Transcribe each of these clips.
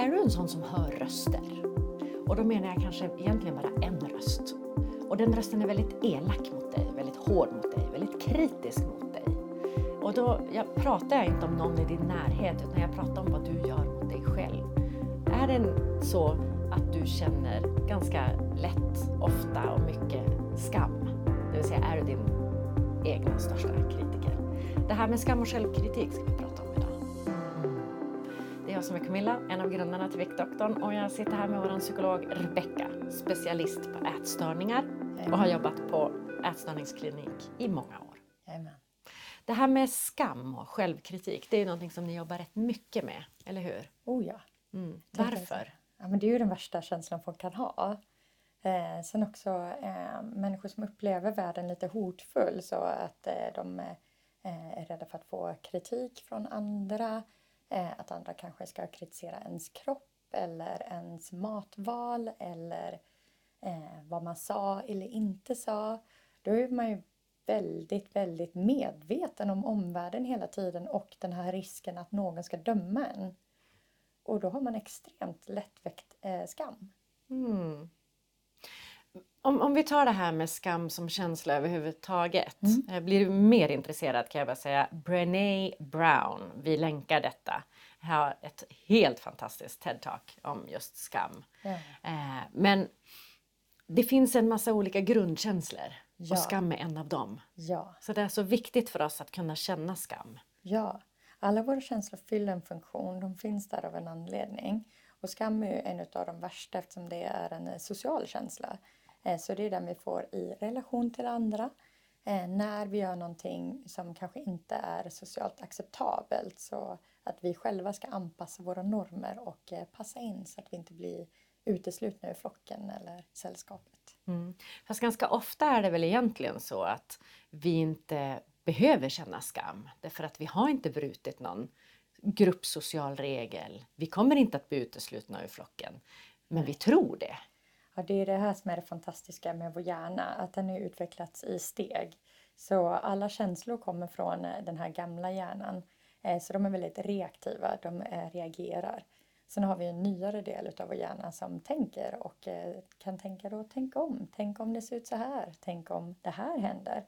Är du en sån som hör röster? Och då menar jag kanske egentligen bara en röst. Och den rösten är väldigt elak mot dig, väldigt hård mot dig, väldigt kritisk mot dig. Och då jag pratar jag inte om någon i din närhet utan jag pratar om vad du gör mot dig själv. Är det så att du känner ganska lätt, ofta och mycket skam? Det vill säga, är du din egna största kritiker? Det här med skam och självkritik ska vi prata om idag. Som är Camilla, en av grundarna till Viktdoktorn och jag sitter här med vår psykolog Rebecka, specialist på ätstörningar och har jobbat på ätstörningsklinik i många år. Jajamän. Det här med skam och självkritik, det är någonting som ni jobbar rätt mycket med, eller hur? Oh ja. Mm. Varför? Ja, men det är ju den värsta känslan folk kan ha. Eh, sen också eh, människor som upplever världen lite hotfull så att eh, de eh, är rädda för att få kritik från andra. Eh, att andra kanske ska kritisera ens kropp eller ens matval eller eh, vad man sa eller inte sa. Då är man ju väldigt, väldigt medveten om omvärlden hela tiden och den här risken att någon ska döma en. Och då har man extremt lättväckt eh, skam. Mm. Om, om vi tar det här med skam som känsla överhuvudtaget. Mm. Jag blir mer intresserad kan jag bara säga. Brené Brown, vi länkar detta, har ett helt fantastiskt TED-talk om just skam. Ja. Eh, men det finns en massa olika grundkänslor Ja. och skam är en av dem. Ja, Så det är så viktigt för oss att kunna känna skam. ja. Alla våra känslor fyller en funktion. De finns där av en anledning. Och skam är ju en av de värsta eftersom det är en eh, social känsla. Eh, så det är den vi får i relation till andra. Eh, när vi gör någonting som kanske inte är socialt acceptabelt så att vi själva ska anpassa våra normer och eh, passa in så att vi inte blir uteslutna ur flocken eller sällskapet. Mm. Fast ganska ofta är det väl egentligen så att vi inte behöver känna skam därför att vi har inte brutit någon gruppsocial regel. Vi kommer inte att bli uteslutna ur flocken. Men vi tror det. Ja, det är det här som är det fantastiska med vår hjärna, att den har utvecklats i steg. Så alla känslor kommer från eh, den här gamla hjärnan. Eh, så de är väldigt reaktiva, de eh, reagerar. Sen har vi en nyare del av vår hjärna som tänker och kan tänka då, tänk om, tänk om det ser ut så här, tänk om det här händer.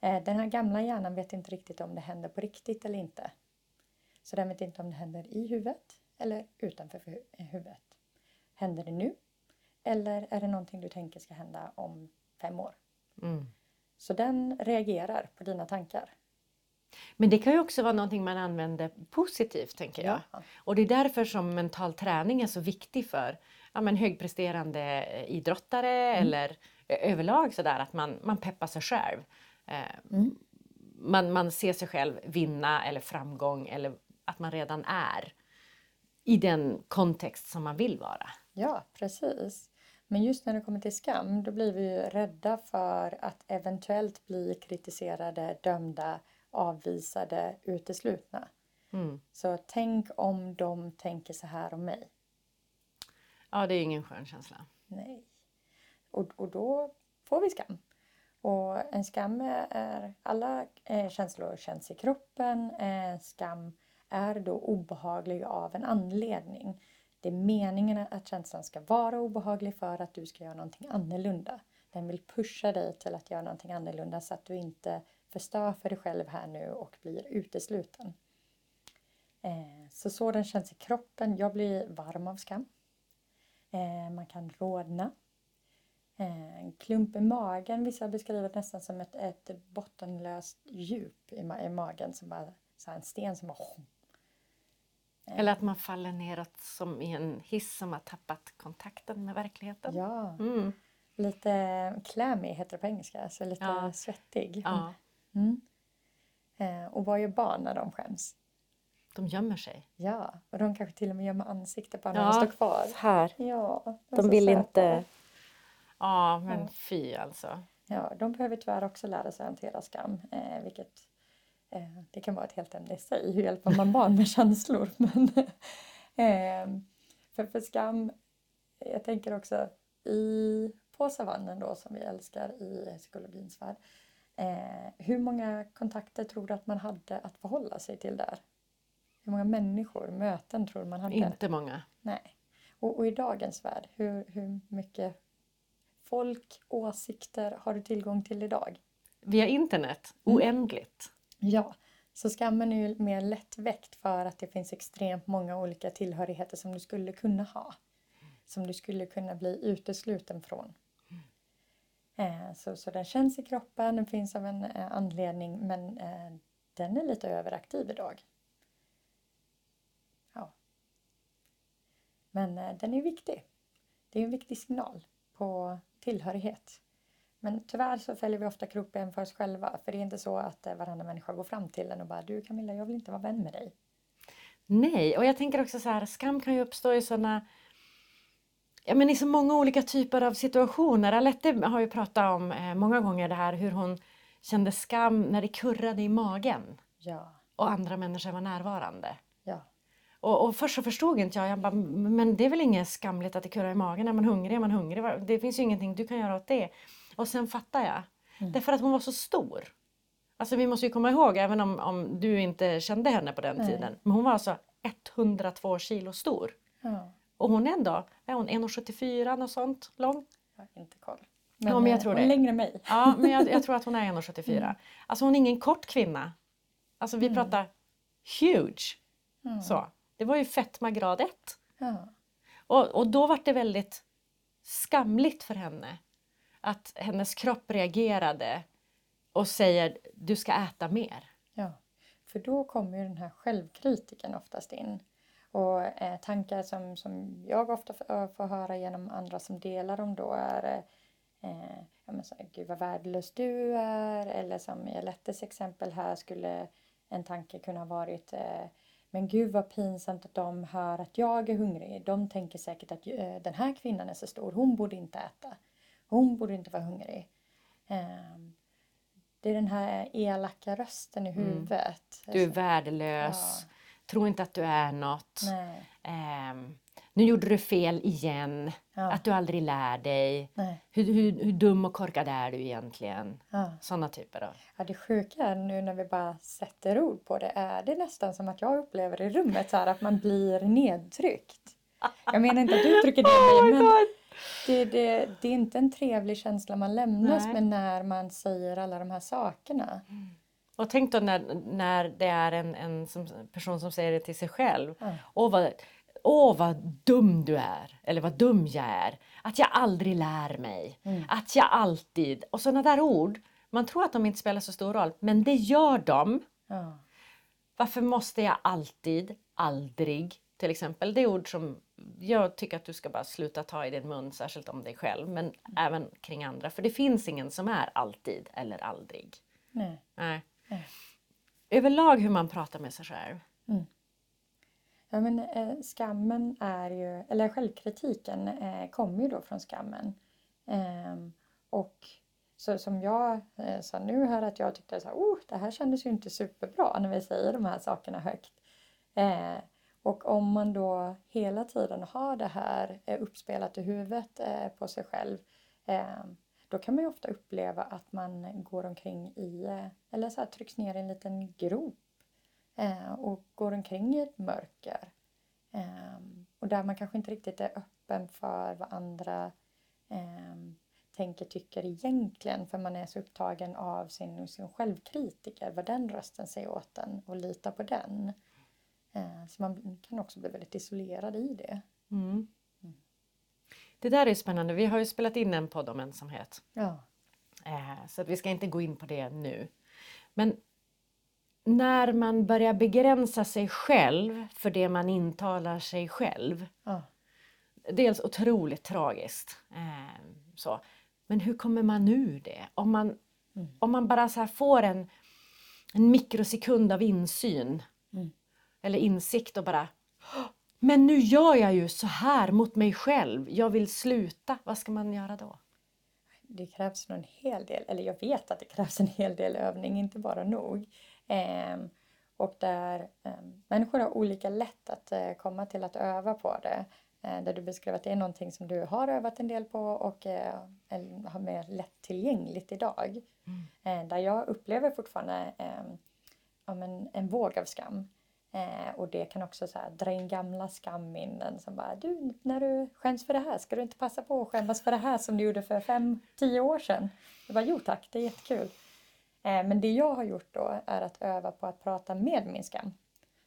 Den här gamla hjärnan vet inte riktigt om det händer på riktigt eller inte. Så den vet inte om det händer i huvudet eller utanför huvudet. Händer det nu? Eller är det någonting du tänker ska hända om fem år? Mm. Så den reagerar på dina tankar. Men det kan ju också vara någonting man använder positivt tänker jag. Ja. Och det är därför som mental träning är så viktig för ja, men högpresterande eh, idrottare eller eh, överlag sådär att man, man peppar sig själv. Eh, Mm. man, man ser sig själv vinna eller framgång eller att man redan är i den kontext som man vill vara. Ja, precis. Men just när det kommer till skam, då blir vi ju rädda för att eventuellt bli kritiserade, dömda, avvisade, uteslutna. Mm. Så tänk om de tänker så här om mig. Ja, det är ingen skön känsla. Nej. Och, och då får vi skam. Och en skam är, alla eh, känslor känns i kroppen. Skam är då obehaglig av en anledning. Det är meningen att känslan ska vara obehaglig för att du ska göra någonting annorlunda. Den vill pusha dig till att göra någonting annorlunda så att du inte förstör för dig själv här nu och blir utesluten. Eh, så så den känns i kroppen. Jag blir varm av skam. Eh, man kan rodna. Eh, en klump i magen, vissa beskriver det nästan som ett, ett bottenlöst djup i, ma- i magen. Som bara, så här en sten som bara... Eller att man faller neråt som i en hiss som har tappat kontakten med verkligheten. Ja, Mm. lite clammy heter det på engelska, så lite Ja. svettig. ja, Mm. Eh, Och vad gör barn när de skäms? de gömmer sig. Ja, och de kanske till och med gömmer ansiktet bara när Ja, de står kvar. Här. Ja, De så vill inte... Ja, men Ja. fy alltså. Ja, de behöver tyvärr också lära sig att hantera skam, eh, vilket eh, det kan vara ett helt ämne i sig. Hur hjälper man barn med känslor? Men, eh, för, för skam, jag tänker också i, på savannen då som vi älskar i psykologins värld. Eh, hur många kontakter tror du att man hade att förhålla sig till där? Hur många människor, möten tror man hade? Inte många. Nej. Och, och i dagens värld, hur, hur mycket folk, åsikter har du tillgång till idag? Via internet, Mm. oändligt. Ja, så skammen är ju mer lättväckt för att det finns extremt många olika tillhörigheter som du skulle kunna ha. Som du skulle kunna bli utesluten från. Eh, så, så den känns i kroppen, den finns av en eh, anledning men eh, den är lite överaktiv idag. Ja. Men den är viktig. Det är en viktig signal på tillhörighet. Men tyvärr så fäller vi ofta kroppen för oss själva. För det är inte så att eh, varandra människa går fram till en och bara du Camilla, jag vill inte vara vän med dig. Nej, och jag tänker också så här, skam kan ju uppstå i sådana Ja, men i så många olika typer av situationer. Alette har ju pratat om eh, många gånger det här hur hon kände skam när det kurrade i magen Ja, och andra människor var närvarande. ja, Och, och först så förstod inte jag, jag bara, men det är väl inget skamligt att det kurrar i magen, är man hungrig är man hungrig, det finns ju ingenting du kan göra åt det. Och sen fattar jag, Mm. därför att hon var så stor. Alltså vi måste ju komma ihåg, även om, om du inte kände henne på den Nej. tiden, men hon var alltså 102 kilo stor. ja. Och hon är ändå, är hon 1,74 något sånt lång? Jag har inte koll. Ja, men jag eh, tror hon är det. längre än mig. Ja, men jag, jag tror att hon är 1,74. Mm. Alltså hon är ingen kort kvinna. Alltså vi Mm. pratar huge. Ja. Så. Det var ju fetma grad 1. Ja. Och, och då var det väldigt skamligt för henne att hennes kropp reagerade och säger du ska äta mer. Ja, för då kommer ju den här självkritiken oftast in. Och eh, tankar som, som jag ofta får, eh, får höra genom andra som delar dem då är eh, ja, men så här, Gud vad värdelös du är. Eller som i Alettes exempel här skulle en tanke kunna ha varit eh, Men gud vad pinsamt att de hör att jag är hungrig. De tänker säkert att eh, den här kvinnan är så stor, hon borde inte äta. Hon borde inte vara hungrig. Ehm, det är den här elaka rösten i Mm. huvudet. Du är Alltså, värdelös. Tro inte att du är något. Ehm, nu gjorde du fel igen. Ja. Att du aldrig lär dig. Hur, hur, hur dum och korkad är du egentligen? Ja. Sådana typer av. ja, det sjuka är nu när vi bara sätter ord på det är det nästan som att jag upplever i rummet så här att man blir nedtryckt. Jag menar inte att du trycker ner mig men det, det, det är inte en trevlig känsla man lämnas Nej. med när man säger alla de här sakerna. Och tänk då när, när det är en, en som, person som säger det till sig själv. Ja. Åh vad, åh vad dum du är. Eller vad dum jag är. Att jag aldrig lär mig. Mm. Att jag alltid. Och sådana där ord. Man tror att de inte spelar så stor roll. Men det gör de. Ja. Varför måste jag alltid, aldrig till exempel. Det är ord som jag tycker att du ska bara sluta ta i din mun, särskilt om dig själv, men även kring andra. För det finns ingen som är alltid eller aldrig. Nej. Nej. Nej. Överlag hur man pratar med sig själv. Ja, men eh, skammen är ju, eller självkritiken eh, kommer ju då från skammen. Ehm, och så som jag eh, sa nu här att jag tyckte här, oh, det här kändes ju inte superbra när vi säger de här sakerna högt. Och om man då hela tiden har det här eh, uppspelat i huvudet eh, på sig själv ehm, då kan man ju ofta uppleva att man går omkring i, eh, eller så här trycks ner i en liten grop och går omkring i ett mörker. Ehm, och där man kanske inte riktigt är öppen för vad andra ehm, tänker, tycker egentligen för man är så upptagen av sin, sin självkritiker, vad den rösten säger åt en och litar på den. Eh, så man kan också bli väldigt isolerad i det. Mm. Det där är spännande. Vi har ju spelat in en podd om ensamhet. Ja. Eh, så att vi ska inte gå in på det nu. Men när man börjar begränsa sig själv för det man intalar sig själv. Ja. Dels otroligt tragiskt. Eh, så. Men hur kommer man ur det? Om man, Mm. om man bara så får en, en mikrosekund av insyn Mm. Eller insikt och bara "Åh, Men nu gör jag ju så här mot mig själv. Jag vill sluta. Vad ska man göra då? det krävs nog en hel del, eller jag vet att det krävs en hel del övning, inte bara nog. Ehm, och där ehm, människor har olika lätt att eh, komma till att öva på det. Eh, där du beskrev att det är någonting som du har övat en del på och eh, har mer lättillgängligt idag. Eh, där jag upplever fortfarande ehm, ja, men en våg av skam. Eh, och det kan också så här, dra in gamla skamminnen som bara du, när du skäms för det här, ska du inte passa på att skämmas för det här som du gjorde för fem, tio år sedan? Jag bara, jo tack, det är jättekul. Eh, men det jag har gjort då är att öva på att prata med min skam.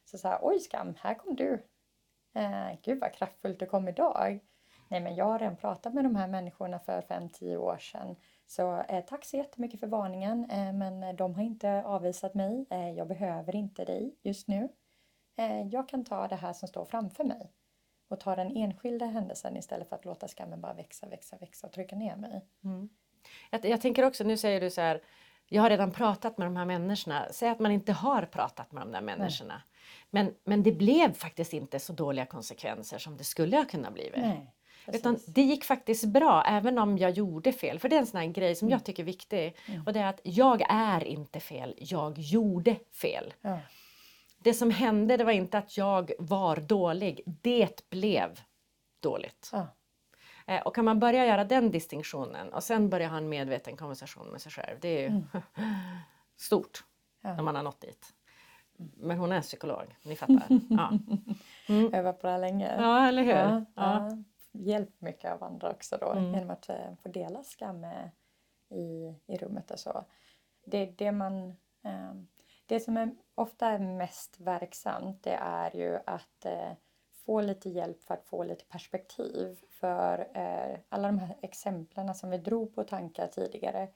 Så så här, oj skam, här kom du. Eh, gud vad kraftfullt du kom idag. Nej men jag har redan pratat med de här människorna för fem, tio år sedan. Så eh, tack så jättemycket för varningen eh, men de har inte avvisat mig. Eh, jag behöver inte dig just nu. Eh, jag kan ta det här som står framför mig och ta den enskilda händelsen istället för att låta skammen bara växa, växa, växa och trycka ner mig. Mm. Jag, jag, tänker också, nu säger du så här, jag har redan pratat med de här människorna. Säg att man inte har pratat med de där människorna. Men, men det blev faktiskt inte så dåliga konsekvenser som det skulle ha kunnat bli. Nej, Utan det gick faktiskt bra även om jag gjorde fel. För det är en sån grej som Mm. jag tycker är viktig. Och det är att jag är inte fel, jag gjorde fel. Ja. Det som hände det var inte att jag var dålig, det blev dåligt. Ja. Eh, Och kan man börja göra den distinktionen och sen börja ha en medveten konversation med sig själv. Det är ju stort Ja. när man har nått dit. Men hon är psykolog, ni fattar. Ja, Öva på det här länge. ja eller hur? Ja, Ja. Hjälp mycket av andra också då Mm. genom att eh, få dela skam eh, i, i rummet och så. Det, det, man, det som är, ofta är mest verksamt det är ju att eh, få lite hjälp för att få lite perspektiv. För eh, alla de här exemplen som vi drog på tankar tidigare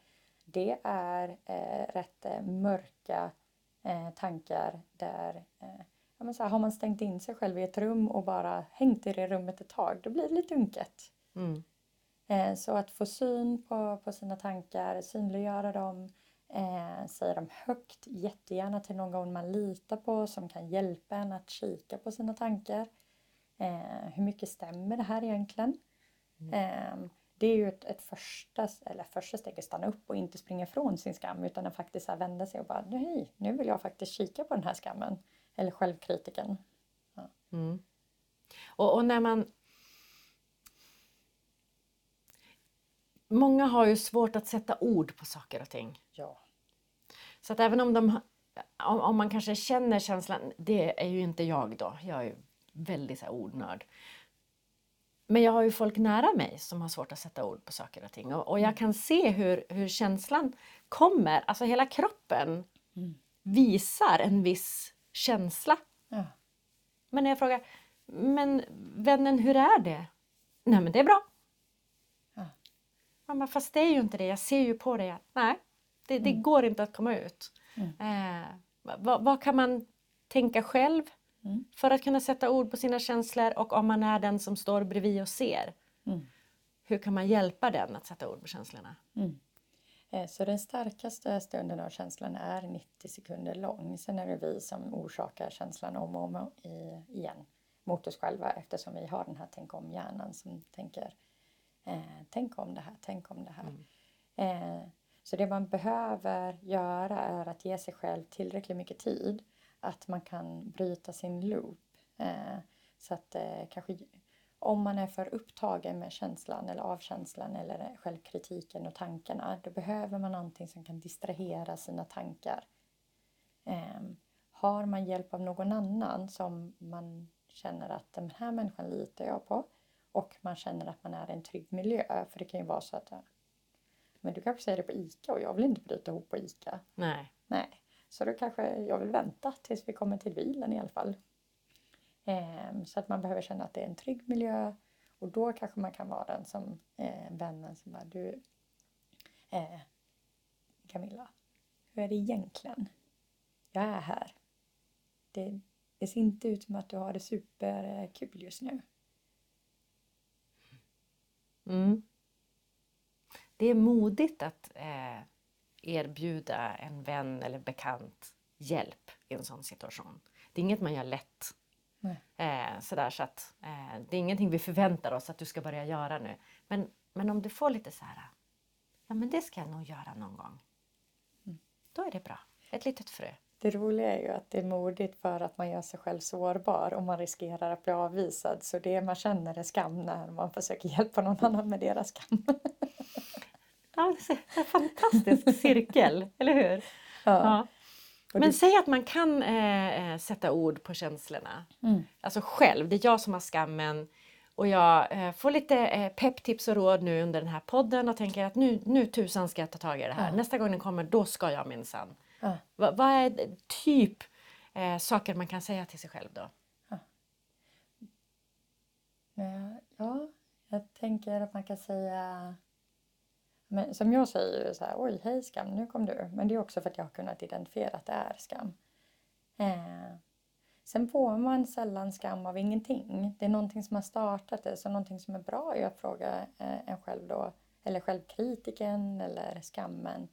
det är eh, rätt eh, mörka eh, tankar där eh, ja, men så här, har man stängt in sig själv i ett rum och bara hängt i det rummet ett tag, då blir det lite unket. Mm. Så att få syn på, på sina tankar, synliggöra dem, eh, säga dem högt, jättegärna till någon man litar på som kan hjälpa en att kika på sina tankar. Eh, hur mycket stämmer det här egentligen? Eh, det är ju ett, ett första, eller första steg att stanna upp och inte springa ifrån sin skam utan att faktiskt här vända sig och bara nej, nu vill jag faktiskt kika på den här skammen. Eller självkritiken. Mm. Och, och när man... Många har ju svårt att sätta ord på saker och ting. Ja. Så att även om, de, om, om man kanske känner känslan, det är ju inte jag då, jag är ju väldigt så här, ordnörd. Men jag har ju folk nära mig som har svårt att sätta ord på saker och ting och, och jag kan se hur, hur känslan kommer, alltså hela kroppen Mm. visar en viss känsla. Ja. Men när jag frågar, men vännen hur är det? Nej men det är bra. Ja. Fast det är ju inte det, jag ser ju på dig att nej, det, det går inte att komma ut. Eh, vad, vad kan man tänka själv Mm. för att kunna sätta ord på sina känslor och om man är den som står bredvid och ser, Mm. hur kan man hjälpa den att sätta ord på känslorna? Mm. Eh, Så den starkaste stunden av känslan är 90 sekunder lång. Sen är det vi som orsakar känslan om och om i- igen mot oss själva eftersom vi har den här tänk om hjärnan som tänker eh, tänk om det här, tänk om det här. Eh, så det man behöver göra är att ge sig själv tillräckligt mycket tid att man kan bryta sin loop. Eh, så att eh, kanske om man är för upptagen med känslan eller avkänslan eller självkritiken och tankarna då behöver man någonting som kan distrahera sina tankar. Ehm, har man hjälp av någon annan som man känner att den här människan litar jag på och man känner att man är i en trygg miljö för det kan ju vara så att men du kanske säger det på ICA och jag vill inte bryta ihop på ICA. Nej. Nej, så då kanske jag vill vänta tills vi kommer till bilen i alla fall. Ehm, så att man behöver känna att det är en trygg miljö och då kanske man kan vara den som eh, vännen som bara du eh, Camilla, hur är det egentligen? Jag är här. Det, det ser inte ut som att du har det superkul just nu. Mm. Det är modigt att eh, erbjuda en vän eller bekant hjälp i en sån situation. Det är inget man gör lätt. Eh, sådär, så att, eh, det är ingenting vi förväntar oss att du ska börja göra nu. Men, men om du får lite så här, ja men det ska jag nog göra någon gång. Då är det bra. Ett litet frö. Det roliga är ju att det är modigt för att man gör sig själv sårbar och man riskerar att bli avvisad. Så det man känner är skam när man försöker hjälpa någon annan med deras skam. Ja, det är en fantastisk cirkel, eller hur? Ja. Ja. Men säg att man kan eh, eh, sätta ord på känslorna. Mm. Alltså själv, det är jag som har skammen. Och jag eh, får lite eh, pepptips och råd nu under den här podden och tänker att nu, nu tusan ska jag ta tag i det här. Ja. Nästa gång den kommer, då ska jag minsann. Ja. Va, vad är typ eh, saker man kan säga till sig själv då? Eh, Ja, jag tänker att man kan säga... Men som jag säger så här, oj hej skam, nu kom du. Men det är också för att jag har kunnat identifiera att det är skam. Eh, sen får man sällan skam av ingenting. Det är någonting som har startat det, så någonting som är bra är att fråga eh, en själv då, eller självkritiken eller skammen.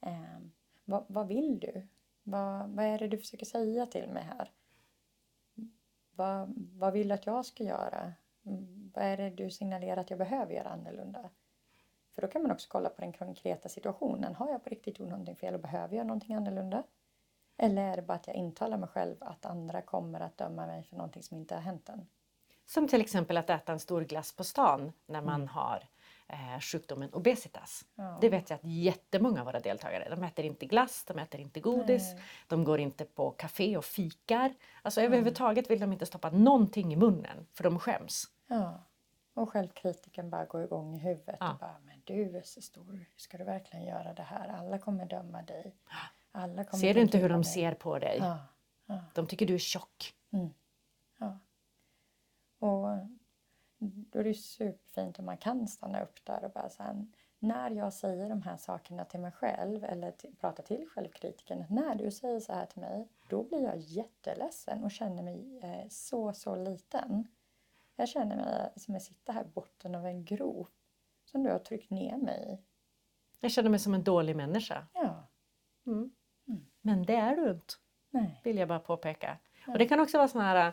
Eh, vad, vad vill du? Vad, vad är det du försöker säga till mig här? Vad, vad vill du att jag ska göra? Mm, Vad är det du signalerar att jag behöver göra annorlunda? För då kan man också kolla på den konkreta situationen. Har jag på riktigt gjort någonting fel och behöver jag någonting annorlunda? Eller är det bara att jag intalar mig själv att andra kommer att döma mig för någonting som inte har hänt än? Som till exempel att äta en stor glass på stan när man har eh, sjukdomen obesitas. Ja. Det vet jag att jättemånga av våra deltagare, de äter inte glass, de äter inte godis, Nej. de går inte på café och fikar. Alltså överhuvudtaget vill de inte stoppa någonting i munnen för de skäms. Ja. Och självkritiken bara går igång i huvudet. Ja. Och bara, men du är så stor, ska du verkligen göra det här? Alla kommer döma dig. Alla kommer Ser du inte hur de dig. ser på dig? Ja. ja. De tycker du är tjock. Ja. Och då är det superfint om man kan stanna upp där och bara så här, när jag säger de här sakerna till mig själv eller till, pratar till självkritiken, när du säger så här till mig, då blir jag jätteledsen och känner mig eh, så, så liten. Jag känner mig som jag sitter här i botten av en grop som du har tryckt ner mig i. Jag känner mig som en dålig människa. Ja, Mm. Mm. Men det är du inte, nej. vill jag bara påpeka. Och det kan också vara sån här,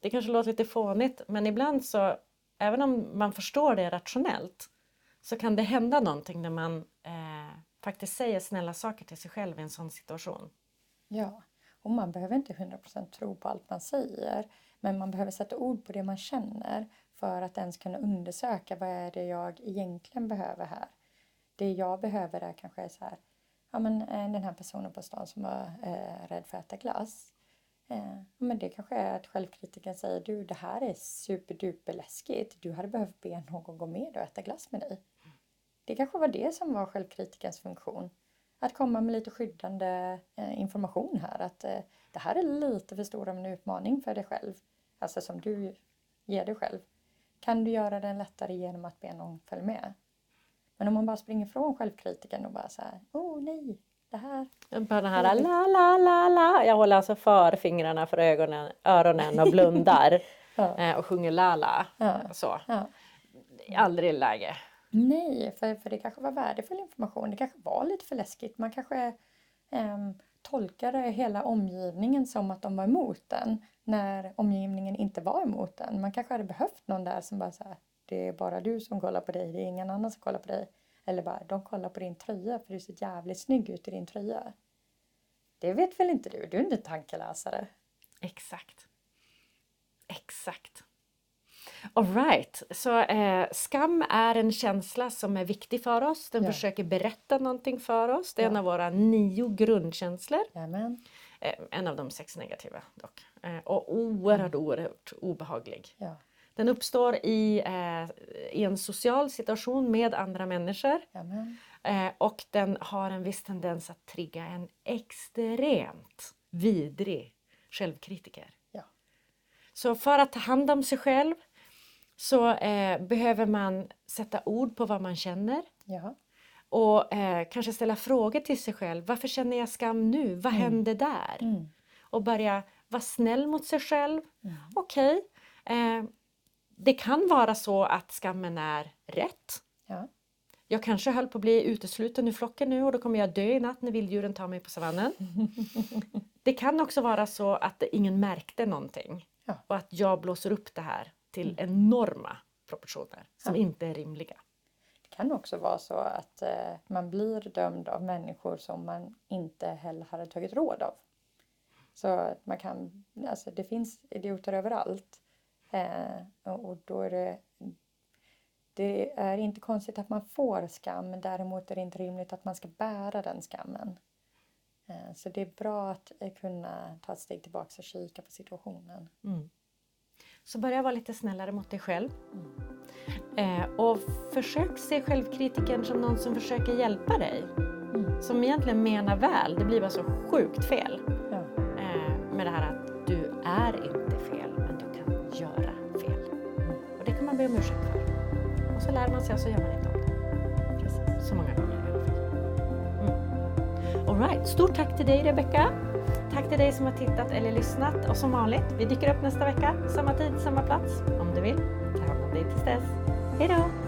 det kanske låter lite fånigt, men ibland så, även om man förstår det rationellt, så kan det hända någonting när man eh, faktiskt säger snälla saker till sig själv i en sån situation. Ja, och man behöver inte 100% tro på allt man säger. Men man behöver sätta ord på det man känner för att ens kunna undersöka vad är det jag egentligen behöver här. Det jag behöver är kanske så här, ja men eh, den här personen på stan som var eh, rädd för att äta glass. Eh, men det kanske är att självkritiken säger du det här är superduper läskigt. Du hade behövt be någon gå med och äta glass med dig. Det kanske var det som var självkritikens funktion. Att komma med lite skyddande eh, information här. Att eh, det här är lite för stor av en utmaning för dig själv. Alltså som du ger dig själv. Kan du göra den lättare genom att be någon följa med? Men om man bara springer ifrån självkritiken och bara så här, åh nej, det här. Bara den här la la la la. Jag håller alltså för fingrarna för ögonen, öronen och blundar Ja. eh, och sjunger la la. Ja. Så. Ja. Aldrig läge. Nej, för, för det kanske var värdefull information. Det kanske var lite för läskigt. Man kanske ehm, tolkade hela omgivningen som att de var emot den när omgivningen inte var emot den. Man kanske hade behövt någon där som bara så här, det är bara du som kollar på dig, det är ingen annan som kollar på dig. Eller bara, de kollar på din tröja för du ser jävligt snygg ut i din tröja. Det vet väl inte du? Du är inte en tankeläsare. Exakt. Exakt. Alright, så eh, skam är en känsla som är viktig för oss. Den Ja. försöker berätta någonting för oss. Det är en Ja. av våra nio grundkänslor. Jajamän. Eh, en av de sex negativa dock. Eh, och oerhört, Mm. oerhört obehaglig. Ja, Den uppstår i, eh, i en social situation med andra människor. Eh, och den har en viss tendens att trigga en extremt vidrig självkritiker. Ja. Så för att ta hand om sig själv så eh, behöver man sätta ord på vad man känner Ja, och eh, kanske ställa frågor till sig själv. Varför känner jag skam nu? Vad hände där? mm. Och börja vara snäll mot sig själv. Mm. Okej, eh, det kan vara så att skammen är rätt. ja, Jag kanske höll på att bli utesluten ur flocken nu och då kommer jag dö i natt när vilddjuren tar mig på savannen. Det kan också vara så att ingen märkte någonting Ja. och att jag blåser upp det här till enorma proportioner som Ja. inte är rimliga. Det kan också vara så att eh, man blir dömd av människor som man inte heller hade tagit råd av. Så man kan, alltså det finns idioter överallt. Eh, och då är det, det är inte konstigt att man får skam, men däremot är det inte rimligt att man ska bära den skammen. Eh, så det är bra att eh, kunna ta ett steg tillbaka och kika på situationen. Mm. Så börja vara lite snällare mot dig själv. Eh, och försök se självkritiken som någon som försöker hjälpa dig. Mm. Som egentligen menar väl. Det blir bara så sjukt fel. Ja. Eh, med det här att du är inte be om ursäkt för. Och så lär man sig och så gör man inte om det. Precis. Så många gånger i alla fall. Mm. Alright. Stort tack till dig Rebecka. Tack till dig som har tittat eller lyssnat. Och som vanligt, vi dyker upp nästa vecka. Samma tid, samma plats. Om du vill. Ta hand om dig tills dess. Hejdå.